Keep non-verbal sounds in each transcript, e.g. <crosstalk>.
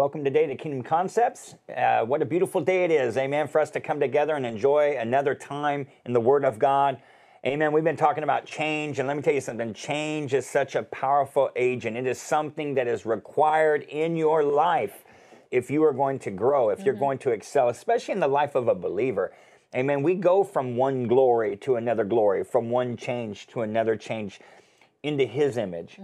Welcome today to Kingdom Concepts. Uh, what a beautiful day it is, amen, for us to come together and enjoy another time in the Word of God. Amen. We've been talking about change, and let me tell you something change is such a powerful agent. It is something that is required in your life if you are going to grow, if you're going to excel, especially in the life of a believer. Amen. We go from one glory to another glory, from one change to another change into His image.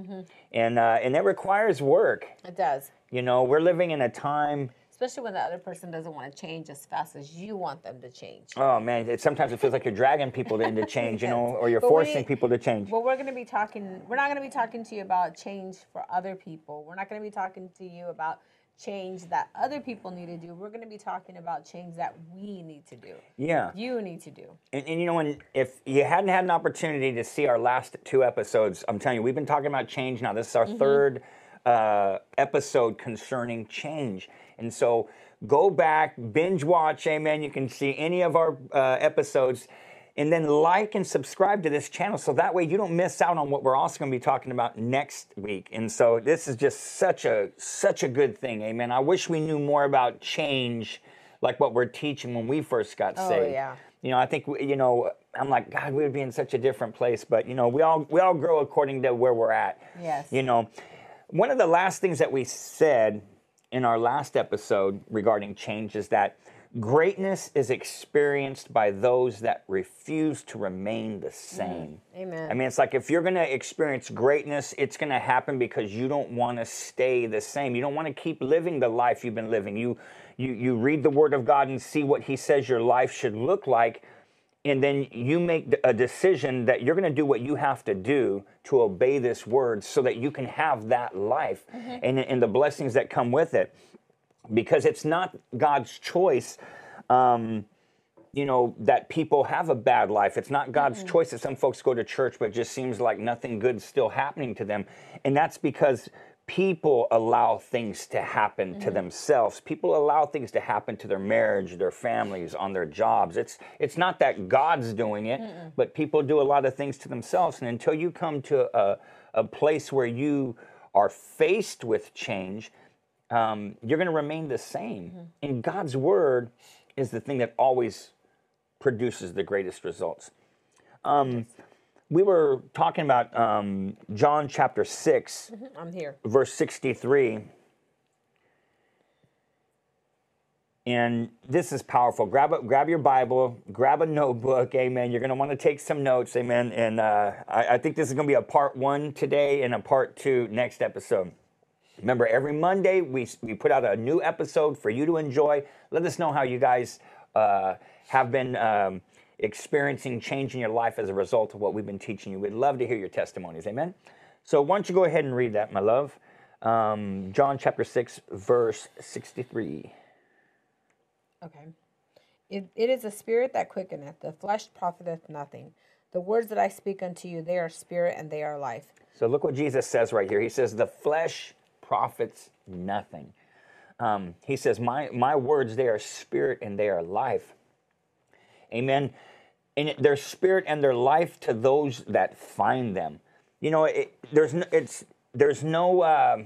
And, uh, and that requires work. It does. You know, we're living in a time. Especially when the other person doesn't want to change as fast as you want them to change. Oh man, it, sometimes it feels like you're dragging people into <laughs> change, you know, or you're But we- forcing people to change. Well, we're going to be talking, we're not going to be talking to you about change for other people. We're not going to be talking to you about change that other people need to do. We're going to be talking about change that we need to do. Yeah, You need to do. and, and you know, when if you hadn't had an opportunity to see our last two episodes, I'm telling you, we've been talking about change now. This is our third uh, episode concerning change, and so go back, binge watch, amen. You can see any of our uh, episodes. And then like and subscribe to this channel so that way you don't miss out on what we're also going to be talking about next week. And so this is just such a such a good thing. Amen. I wish we knew more about change like what we're teaching when we first got Oh, saved. yeah. You know, I think you know, I'm like god, we would be in such a different place, but you know, we all we all grow according to where we're at. Yes. You know, one of the last things that we said in our last episode regarding change is that greatness is experienced by those that refuse to remain the same. Mm-hmm. Amen. I mean, it's like if you're going to experience greatness, it's going to happen because you don't want to stay the same. You don't want to keep living the life you've been living. You, you, you read the Word of God and see what He says your life should look like, and then you make a decision that you're going to do what you have to do to obey this Word so that you can have that life mm-hmm. and, and the blessings that come with it. Because it's not God's choice. Um, you know that people have a bad life. It's not god's choice that some folks go to church but it just seems like nothing good's still happening to them. And that's because people allow things to happen to themselves. People allow things to happen to their marriage their families on their jobs. It's it's not that god's doing it but people do a lot of things to themselves. And until you come to a, a place where you are faced with change um, you're going to remain the same and god's word is the thing that always produces the greatest results. Um, we were talking about um, John chapter 6, I'm here. verse 63. And this is powerful. Grab a, grab your Bible, grab a notebook, amen. You're going to want to take some notes, amen. And uh, I, I think this is going to be a part one today and a part two next episode. Remember, every Monday we, we put out a new episode for you to enjoy. Let us know how you guys uh, have been um, experiencing change in your life as a result of what we've been teaching you. We'd love to hear your testimonies. Amen. So, why don't you go ahead and read that, my love? Um, John chapter 6, verse 63. Okay. It, it is a spirit that quickeneth, the flesh profiteth nothing. The words that I speak unto you, they are spirit and they are life. So, look what Jesus says right here. He says, The flesh profits nothing. Um, he says, my, my words, they are spirit and they are life. Amen. And their spirit and their life to those that find them. You know, it, there's no, it's there's no. Uh,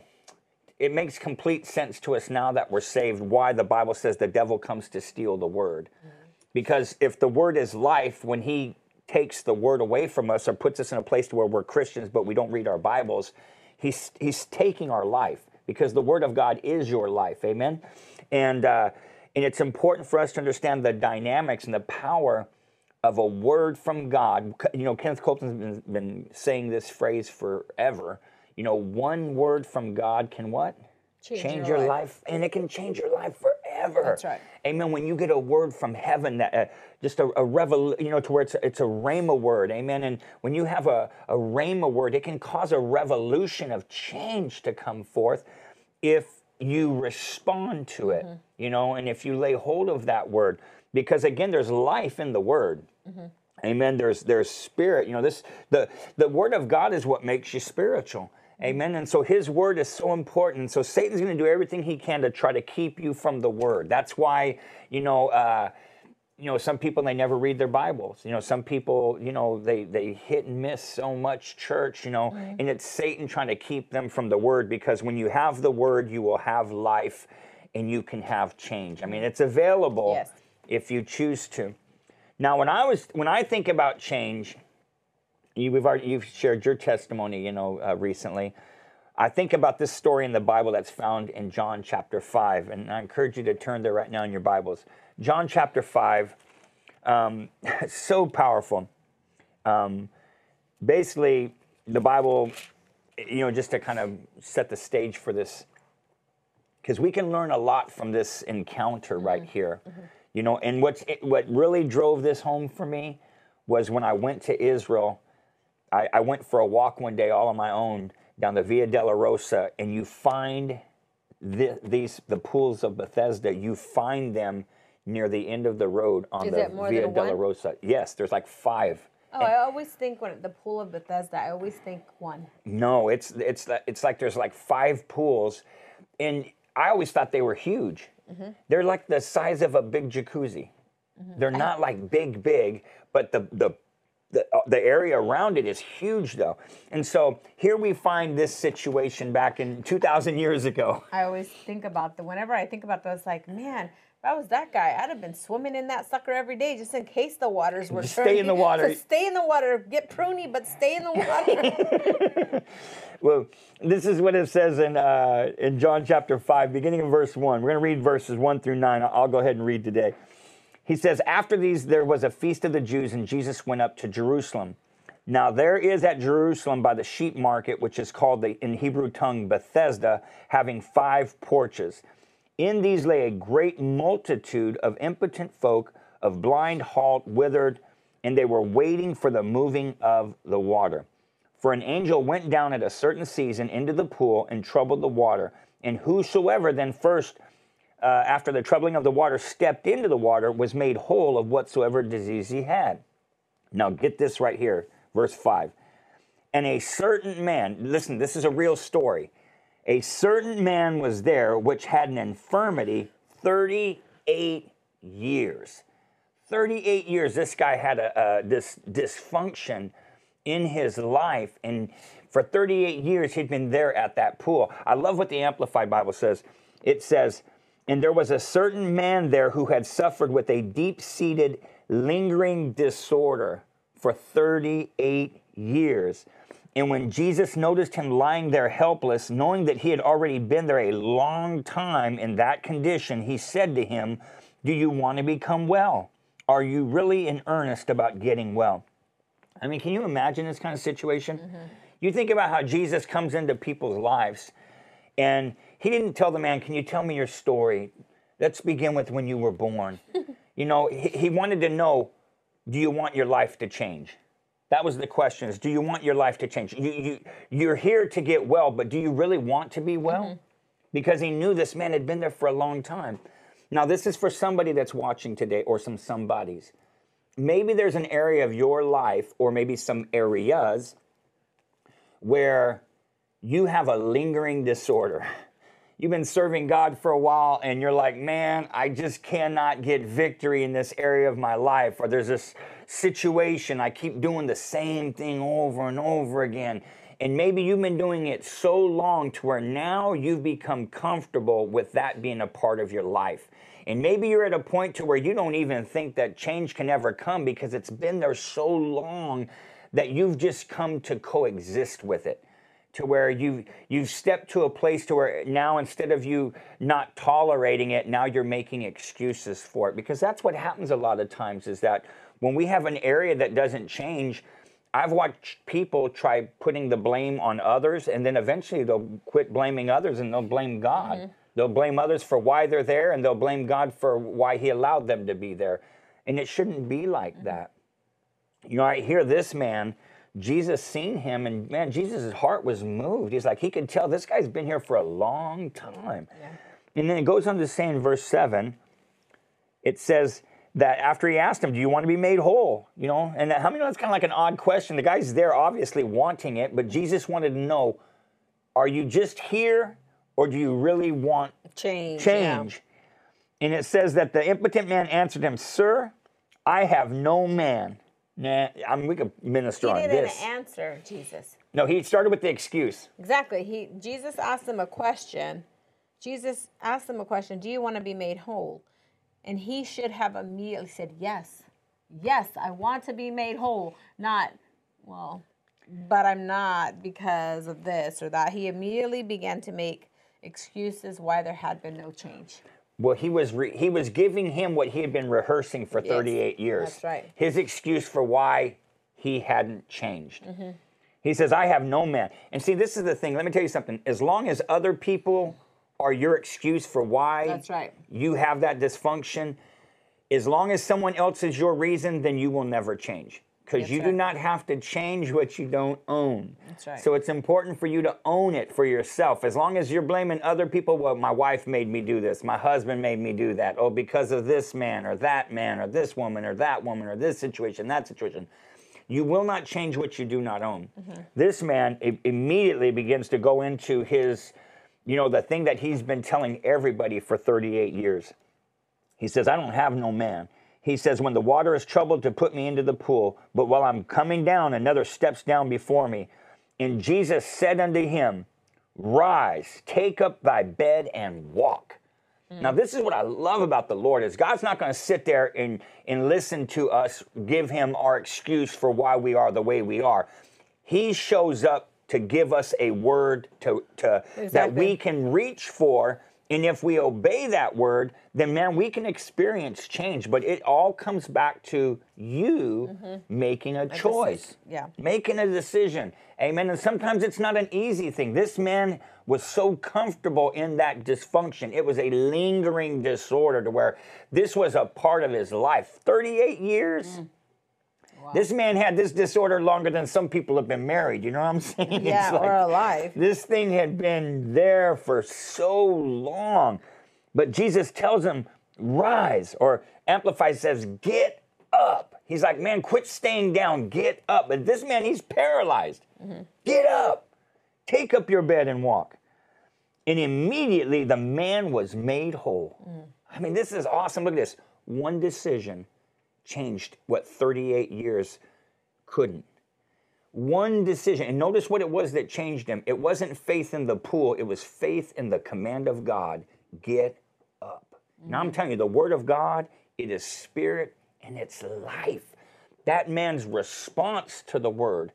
it makes complete sense to us now that we're saved. Why the Bible says the devil comes to steal the word, because if the word is life, when he takes the word away from us or puts us in a place to where we're Christians but we don't read our Bibles, he's he's taking our life because the word of God is your life. Amen. And uh, and it's important for us to understand the dynamics and the power of a word from God. You know, Kenneth Copeland's been, been saying this phrase forever. You know, one word from God can what? Change your your life. life. and it can change your life forever. That's right. Amen. When you get a word from heaven, that uh, just a, a revel, you know, to where it's a, it's a rhema word. Amen. And when you have a a rhema word, it can cause a revolution of change to come forth if you respond to it. You know, and if you lay hold of that word, because again, there's life in the word. Amen. There's there's spirit. You know, this the the word of God is what makes you spiritual. Amen. And so his word is so important. So Satan's going to do everything he can to try to keep you from the word. That's why, you know, uh, you know, some people they never read their Bibles. You know, some people, you know, they they hit and miss so much church. You know, and it's Satan trying to keep them from the Word because when you have the Word, you will have life, and you can have change. I mean, it's available Yes. if you choose to. Now, when I was when I think about change, you, we've already you've shared your testimony, you know, uh, recently. I think about this story in the Bible that's found in John chapter five, and I encourage you to turn there right now in your Bibles. John chapter five, um, <laughs> so powerful. Um, basically, the Bible, you know, just to kind of set the stage for this, because we can learn a lot from this encounter right here. You know, and what's what really drove this home for me was when I went to Israel. I, I went for a walk one day all on my own down the Via Dolorosa, and you find the, these the pools of Bethesda. You find them near the end of the road on Is the Via della one? Rosa. Yes, there's like five. Oh, I always think when the pool of Bethesda, I always think one. No, it's it's it's like there's like five pools, and I always thought they were huge. Mm-hmm. They're like the size of a big jacuzzi. They're not like big, big, but the the the, uh, the area around it is huge though. And so here we find this situation back in 2,000 years ago. I always think about the whenever I think about those, like, man, if I was that guy, I'd have been swimming in that sucker every day just in case the waters were Just turning. stay in the <laughs> water. So stay in the water. Get pruny, but stay in the water. <laughs> Well, this is what it says in uh, in John chapter five, beginning in verse one. We're going to read verses one through nine. I'll go ahead and read today. He says, After these, there was a feast of the Jews, and Jesus went up to Jerusalem. Now, there is at Jerusalem by the sheep market, which is called the, in Hebrew tongue Bethesda, having five porches. In these lay a great multitude of impotent folk, of blind, halt, withered, and they were waiting for the moving of the water. For an angel went down at a certain season into the pool and troubled the water. And whosoever then first, uh, after the troubling of the water, stepped into the water was made whole of whatsoever disease he had. Now, get this right here, verse 5. And a certain man, listen, this is a real story. A certain man was there which had an infirmity 38 years. 38 years, this guy had a, a this dysfunction in his life, and for 38 years he'd been there at that pool. I love what the Amplified Bible says. It says, "And there was a certain man there who had suffered with a deep-seated, lingering disorder for 38 years." And when Jesus noticed him lying there helpless, knowing that he had already been there a long time in that condition, he said to him, Do you want to become well? Are you really in earnest about getting well? I mean, can you imagine this kind of situation? Mm-hmm. You think about how Jesus comes into people's lives, and he didn't tell the man, Can you tell me your story? Let's begin with when you were born. <laughs> you know, he, he wanted to know, Do you want your life to change? That was the question: Is do you want your life to change? You, you, you're here to get well, but do you really want to be well? Mm-hmm. Because he knew this man had been there for a long time. Now, this is for somebody that's watching today, or some somebodies. Maybe there's an area of your life, or maybe some areas, where you have a lingering disorder. <laughs> You've been serving God for a while and you're like, man, I just cannot get victory in this area of my life. Or there's this situation, I keep doing the same thing over and over again. And maybe you've been doing it so long to where now you've become comfortable with that being a part of your life. And maybe you're at a point to where you don't even think that change can ever come because it's been there so long that you've just come to coexist with it to where you you've stepped to a place to where now instead of you not tolerating it now you're making excuses for it. Because that's what happens a lot of times is that when we have an area that doesn't change i've watched people try putting the blame on others and then eventually they'll quit blaming others and they'll blame god. Mm-hmm. They'll blame others for why they're there and they'll blame god for why he allowed them to be there. And it shouldn't be like mm-hmm. that. You know, I hear this man, Jesus seen him, and man, Jesus' heart was moved. He's like, he could tell this guy's been here for a long time. And then it goes on to say in verse 7, it says that after he asked him, Do you want to be made whole? You know, and how many know that's kind of like an odd question? The guy's there obviously wanting it, but Jesus wanted to know, Are you just here, or do you really want Change. yeah. change. And it says that the impotent man answered him, Sir, I have no man. Nah, I mean, we could minister He on didn't this. answer Jesus. No, he started with the excuse. Exactly. He Jesus asked him a question. Jesus asked him a question, "Do you want to be made whole?" And he should have immediately said, "Yes. Yes, I want to be made whole." Not, well, but I'm not because of this or that. He immediately began to make excuses why there had been no change. Well, he was re- he was giving him what he had been rehearsing for 38 years. that's right. His excuse for why he hadn't changed. Mm-hmm. He says, "I have no man." And see, this is the thing. Let me tell you something. As long as other people are your excuse for why That's right. you have that dysfunction, as long as someone else is your reason, then you will never change. Because you do not have to change what you don't own. That's right. So it's important for you to own it for yourself. As long as you're blaming other people, well, my wife made me do this, my husband made me do that, oh, because of this man or that man or this woman or that woman or this situation, that situation. You will not change what you do not own. Mm-hmm. This man i- immediately begins to go into his, you know, the thing that he's been telling everybody for 38 years. He says, I don't have no man. He says, When the water is troubled to put me into the pool, but while I'm coming down, another steps down before me. And Jesus said unto him, Rise, take up thy bed and walk. Hmm. Now, this is what I love about the Lord is God's not going to sit there and, and listen to us give him our excuse for why we are the way we are. He shows up to give us a word to, to that we can reach for. And if we obey that word, then man, we can experience change. But it all comes back to you making a choice. yeah. Making a decision. Amen. And sometimes it's not an easy thing. This man was so comfortable in that dysfunction. It was a lingering disorder to where this was a part of his life. 38 years. Mm. This man had this disorder longer than some people have been married. You know what I'm saying? <laughs> It's Yeah, or alive. This thing had been there for so long. But Jesus tells him, rise, or Amplify says, get up. He's like, man, quit staying down, get up. But this man, he's paralyzed. Mm-hmm. Get up, take up your bed and walk. And immediately the man was made whole. Mm. I mean, this is awesome. Look at this. One decision changed what 38 years couldn't. One decision, and notice what it was that changed him. It wasn't faith in the pool, it was faith in the command of God get up. Now I'm mm-hmm. telling you, the word of God, it is spirit and it's life. That man's response to the word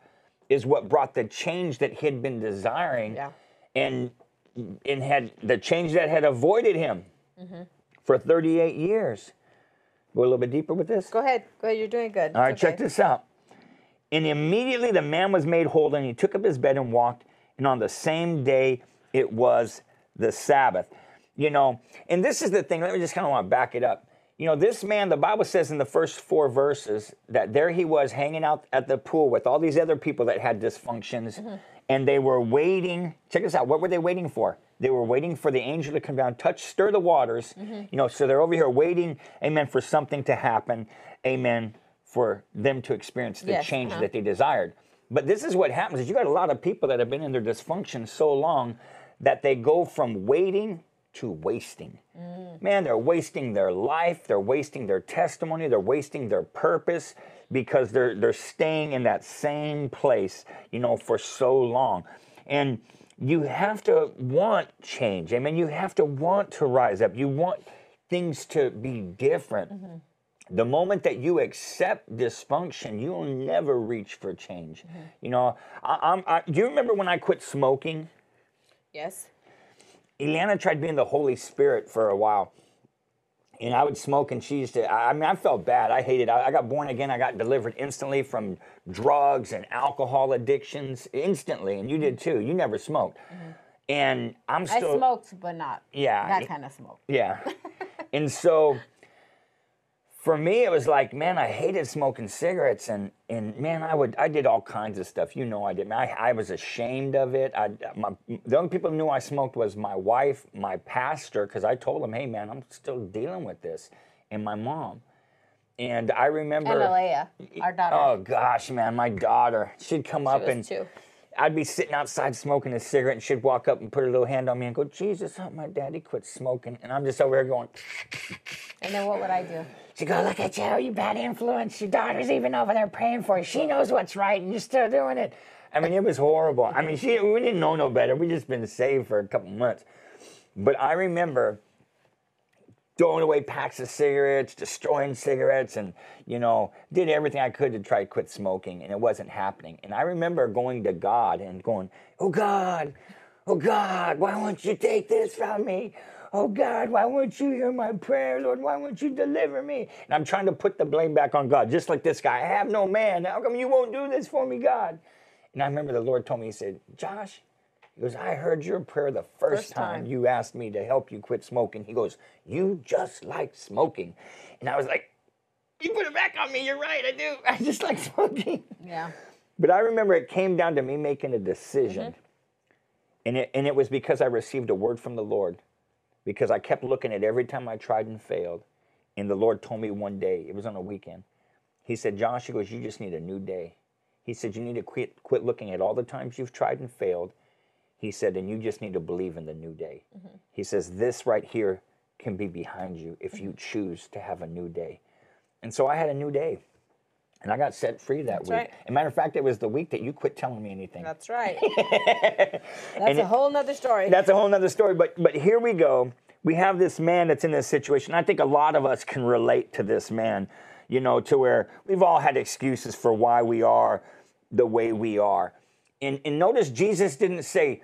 is what brought the change that he had been desiring Yeah. and and had the change that had avoided him mm-hmm. for 38 years. Go a little bit deeper with this. Go ahead. Go ahead. You're doing good. All right, check this out. And immediately the man was made whole, and he took up his bed and walked. And on the same day, it was the Sabbath. You know, and this is the thing. Let me just kind of want to back it up. You know, this man, the Bible says in the first four verses that there he was hanging out at the pool with all these other people that had dysfunctions, mm-hmm. and they were waiting. Check this out. What were they waiting for? They were waiting for the angel to come down, touch, stir the waters. You know, so they're over here waiting, amen, for something to happen, amen, for them to experience the Yes, change uh-huh. that they desired. But this is what happens: is you got a lot of people that have been in their dysfunction so long that they go from waiting to wasting. Man, they're wasting their life, they're wasting their testimony, they're wasting their purpose because they're they're staying in that same place, you know, for so long. And you have to want change. I mean, you have to want to rise up. You want things to be different. Mm-hmm. The moment that you accept dysfunction, you'll never reach for change. Mm-hmm. You know, I, I'm, I, do you remember when I quit smoking? Yes. Eliana tried being the Holy Spirit for a while. And I would smoke, and she used to. I mean, I felt bad. I hated. I, I got born again. I got delivered instantly from drugs and alcohol addictions instantly, and you did too. You never smoked, mm-hmm. and I'm still. I smoked, but not Yeah. that kind of smoke. Yeah. <laughs> and so for me it was like, man, I hated smoking cigarettes and and man, I would I did all kinds of stuff. You know I did. I, I was ashamed of it. I my, the only people who knew I smoked was my wife, my pastor cuz I told him, "Hey man, I'm still dealing with this." And my mom. And I remember And Alea, our daughter. Oh gosh, man, my daughter. She'd come up was and too. I'd be sitting outside smoking a cigarette, and she'd walk up and put her little hand on me and go, "Jesus, help my daddy quit smoking." And I'm just over here going, And then what would I do? She go, look at you, you bad influence. Your daughter's even over there praying for you. She knows what's right, and you're still doing it. I mean, it was horrible. I mean, she we didn't know no better. We just been saved for a couple months. But I remember throwing away packs of cigarettes, destroying cigarettes, and you know, did everything I could to try to quit smoking, and it wasn't happening. And I remember going to God and going, "Oh God, oh God, why won't you take this from me? Oh God, why won't you hear my prayer, Lord? Why won't you deliver me?" And I'm trying to put the blame back on God, just like this guy. I have no man. How come you won't do this for me, God? And I remember the Lord told me, He said, Josh, he goes, I heard your prayer the first, First time. time. you asked me to help you quit smoking. He goes, You just like smoking. And I was like, You put it back on me. You're right. I do. <laughs> I just like smoking. Yeah. But I remember it came down to me making a decision. Mm-hmm. And, it, and it was because I received a word from the Lord. Because I kept looking at every time I tried and failed. And the Lord told me one day, it was on a weekend. He said, Josh, he goes, You just need a new day. He said, You need to quit, quit looking at all the times you've tried and failed. He said, And you just need to believe in the new day. Mm-hmm. He says, This right here can be behind you if mm-hmm. you choose to have a new day. And so I had a new day. And I got set free that week. right. As a matter of fact, it was the week that you quit telling me anything. That's right. <laughs> That's And a whole nother story. That's a whole nother story. But but here we go. We have this man that's in this situation. I think a lot of us can relate to this man, you know, to where we've all had excuses for why we are the way we are. And, and notice Jesus didn't say,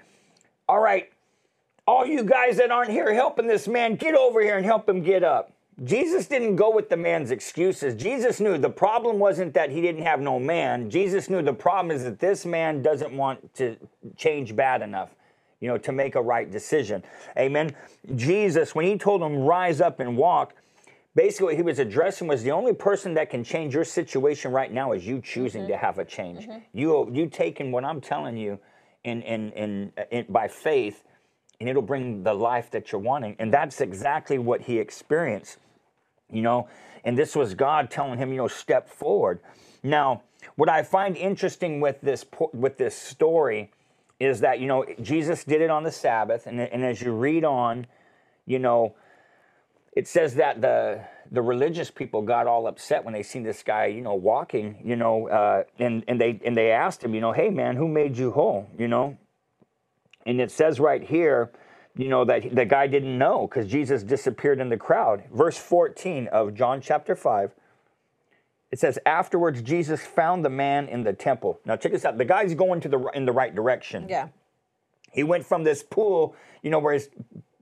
All right, all you guys that aren't here helping this man, get over here and help him get up. Jesus didn't go with the man's excuses. Jesus knew the problem wasn't that he didn't have no man. Jesus knew the problem is that this man doesn't want to change bad enough, you know, to make a right decision. Amen. Jesus, when he told him, rise up and walk, basically what he was addressing was the only person that can change your situation right now is you choosing to mm-hmm. have a change. Mm-hmm. You you taking what I'm telling you in in, in, in by faith and it'll bring the life that you're wanting. And that's exactly what he experienced, you know. And this was God telling him, you know, step forward. Now, what I find interesting with this with this story is that you know Jesus did it on the Sabbath, and, and as you read on, you know, it says that the the religious people got all upset when they seen this guy, you know, walking, you know, uh, and and they and they asked him, you know, hey man, who made you whole, you know? And it says right here, you know, that the guy didn't know because Jesus disappeared in the crowd. Verse 14 of John chapter 5. It says, afterwards, Jesus found the man in the temple. Now, check this out. The guy's going to the in the right direction. yeah. He went from this pool, you know, where he's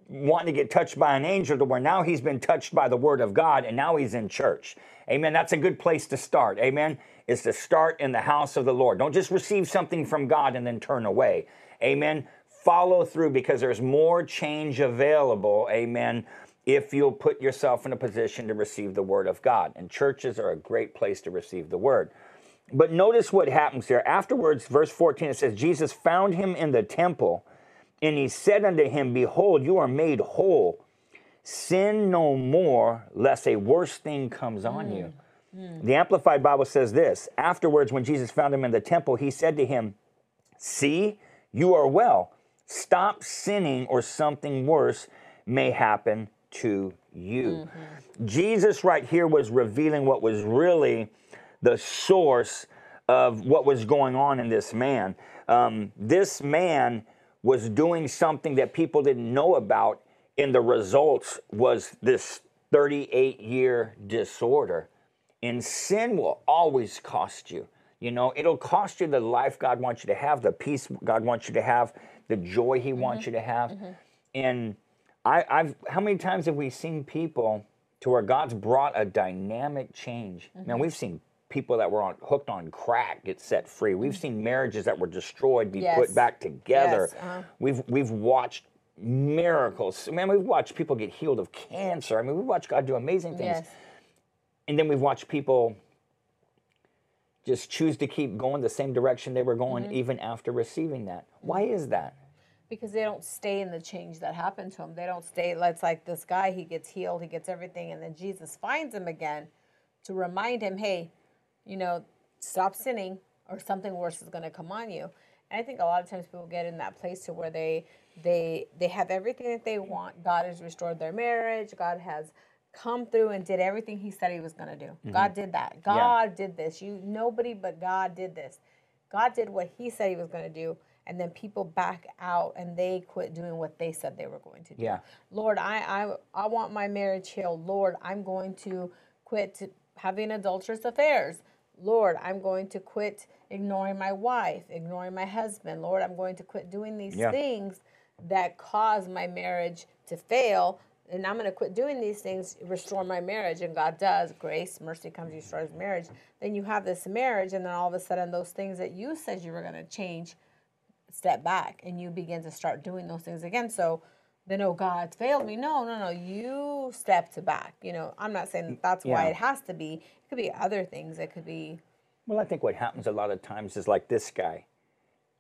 wanting to get touched by an angel to where now he's been touched by the word of God and now he's in church. Amen. That's a good place to start. Amen. Is to start in the house of the Lord. Don't just receive something from God and then turn away. Amen. Follow through because there's more change available. Amen. If you'll put yourself in a position to receive the word of God. And churches are a great place to receive the word. But notice what happens here. Afterwards, verse 14, it says, Jesus found him in the temple, and he said unto him, Behold, you are made whole. Sin no more, lest a worse thing comes on you. Mm. Mm. The Amplified Bible says this Afterwards, when Jesus found him in the temple, he said to him, See, you are well. Stop sinning, or something worse may happen to you. Jesus, right here, was revealing what was really the source of what was going on in this man. Um, this man was doing something that people didn't know about, and the results was this 38 year disorder. And sin will always cost you. You know, it'll cost you the life God wants you to have, the peace God wants you to have, the joy He mm-hmm. wants you to have. Mm-hmm. And I, I've how many times have we seen people to where God's brought a dynamic change? Man, mm-hmm. we've seen people that were on, hooked on crack get set free. We've seen marriages that were destroyed be Yes. put back together. Yes, uh-huh. We've we've watched miracles. Man, we've watched people get healed of cancer. I mean, we've watched God do amazing things. Yes. And then we've watched people just choose to keep going the same direction they were going Mm-hmm. even after receiving that. Why is that? Because they don't stay in the change that happened to him. They don't stay. It's like this guy. He gets healed. He gets everything, and then Jesus finds him again to remind him, "Hey, you know, stop sinning, or something worse is going to come on you." And I think a lot of times people get in that place to where they they they have everything that they want. God has restored their marriage. God has come through and did everything he said he was going to do. Mm-hmm. God did that. God did this. You nobody but God did this. God did what he said he was going to do and then people back out and they quit doing what they said they were going to do. Yeah. Lord, I I I want my marriage healed. Lord, I'm going to quit having adulterous affairs. Lord, I'm going to quit ignoring my wife, ignoring my husband. Lord, I'm going to quit doing these Yeah. things that cause my marriage to fail. And I'm going to quit doing these things, restore my marriage. And God does. Grace, mercy comes, restores marriage. Then you have this marriage, and then all of a sudden, those things that you said you were going to change step back and you begin to start doing those things again. So then, oh, God failed me. No, no, no. You stepped back. You know, I'm not saying that that's why it has to be. It could be other things. It could be, Well, I think what happens a lot of times is like this guy.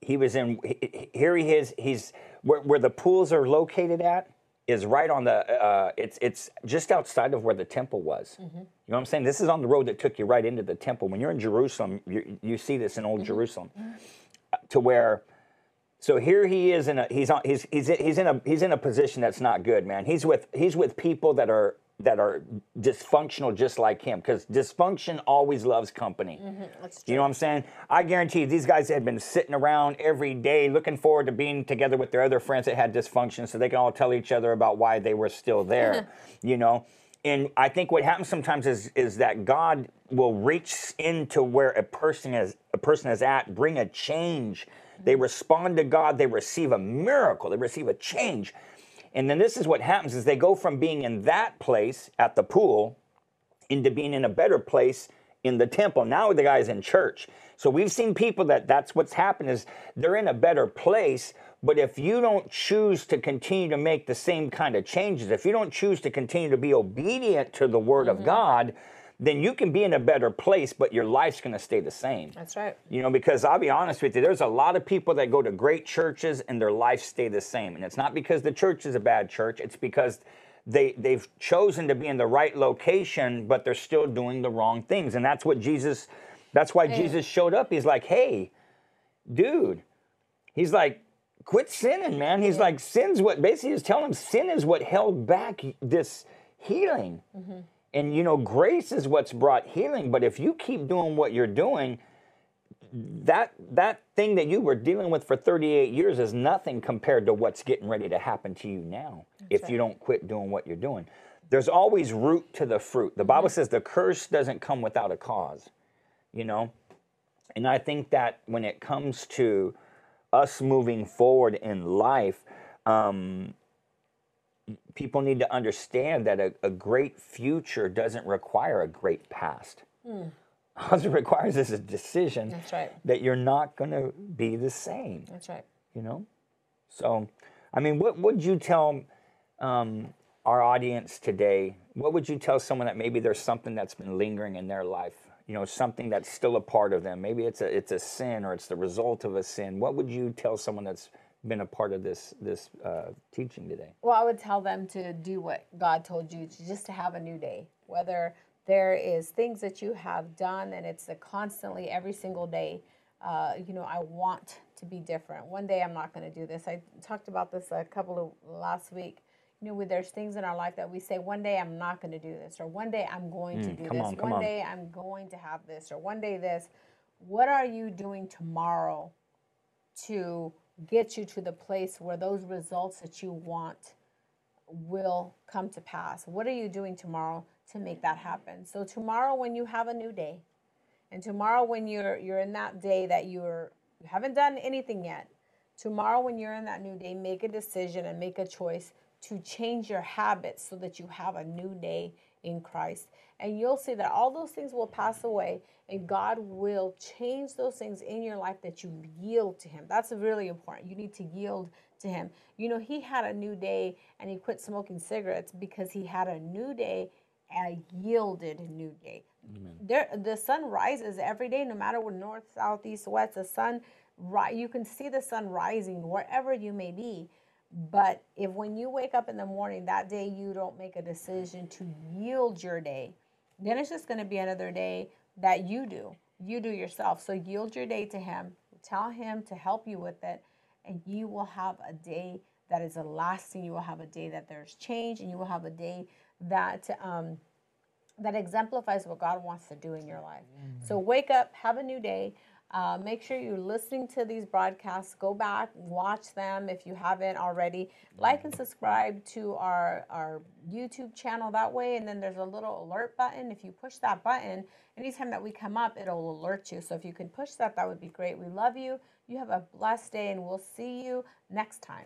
He was in he- he- here. He is. He's where, where the pools are located at is right on the. Uh, it's it's just outside of where the temple was. You know what I'm saying? This is on the road that took you right into the temple. When you're in Jerusalem, you, you see this in Old Jerusalem, uh, to where. So here he is in a he's on he's he's he's in a he's in a position that's not good, man. He's with he's with people that are that are dysfunctional just like him because dysfunction always loves company. Mm-hmm, that's You know what I'm saying? I guarantee you, these guys had been sitting around every day looking forward to being together with their other friends that had dysfunction so they can all tell each other about why they were still there, <laughs> you know? And I think what happens sometimes is is that God will reach into where a person is a person is at, bring a change. They respond to God, they receive a miracle, they receive a change. And then this is what happens is they go from being in that place at the pool into being in a better place in the temple. Now the guy's in church. So we've seen people that that's what's happened is they're in a better place. But if you don't choose to continue to make the same kind of changes, if you don't choose to continue to be obedient to the word of mm-hmm. God, then you can be in a better place, but your life's going to stay the same. that's right. You know, because I'll be honest with you, there's a lot of people that go to great churches and their lives stay the same. And it's not because the church is a bad church, it's because they they've chosen to be in the right location, but they're still doing the wrong things. And that's what Jesus that's why Jesus showed up. He's like, "Hey, dude." He's like, "Quit sinning, man." He's like, "Sin's what basically is telling him sin is what held back this healing." Mm-hmm. And you know, grace is what's brought healing, but if you keep doing what you're doing, that that thing that you were dealing with for 38 years is nothing compared to what's getting ready to happen to you now if you don't quit doing what you're doing. There's always root to the fruit. The bible says the curse doesn't come without a cause you know? And i think that when it comes to us moving forward in life um, people need to understand that a, a great future doesn't require a great past all it requires is a decision right. that you're not going to be the same, That's right. you know? So, I mean, what would you tell um, our audience today? What would you tell someone that maybe there's something that's been lingering in their life? You know, something that's still a part of them. Maybe it's a it's a sin or it's the result of a sin. What would you tell someone that's been a part of this this uh, teaching today? Well, I would tell them to do what God told you to just to have a new day. Whether there is things that you have done and it's a constantly every single day. Uh, you know, I want to be different. One day I'm not going to do this. I talked about this a couple of last week. You know, there's things in our life that we say, one day I'm not going to do this, or one day I'm going to do Mm, this, on, one on. day I'm going to have this, or one day this. What are you doing tomorrow to get you to the place where those results that you want will come to pass. What are you doing tomorrow to make that happen? So tomorrow when you have a new day, and tomorrow when you're you're in that day that you're you haven't done anything yet, tomorrow when you're in that new day, make a decision and make a choice to change your habits so that you have a new day in Christ. And you'll see that all those things will pass away and God will change those things in your life that you yield to Him. That's really important. You need to yield to Him. You know, He had a new day and He quit smoking cigarettes because He had a new day, a yielded new day. There, the sun rises every day, no matter what north, south, east, west. The sun, ri- you can see the sun rising wherever you may be. But if when you wake up in the morning that day you don't make a decision to yield your day, then it's just going to be another day that you do. You do yourself. So yield your day to Him. Tell Him to help you with it, and you will have a day that is a lasting. You will have a day that there's change, and you will have a day that um, that exemplifies what God wants to do in your life. So wake up, have a new day. Uh, make sure you're listening to these broadcasts. Go back, watch them if you haven't already. Like and subscribe to our, our YouTube channel that way. And then there's a little alert button. If you push that button, anytime that we come up, it'll alert you. So if you can push that, that would be great. We love you. You have a blessed day, and we'll see you next time.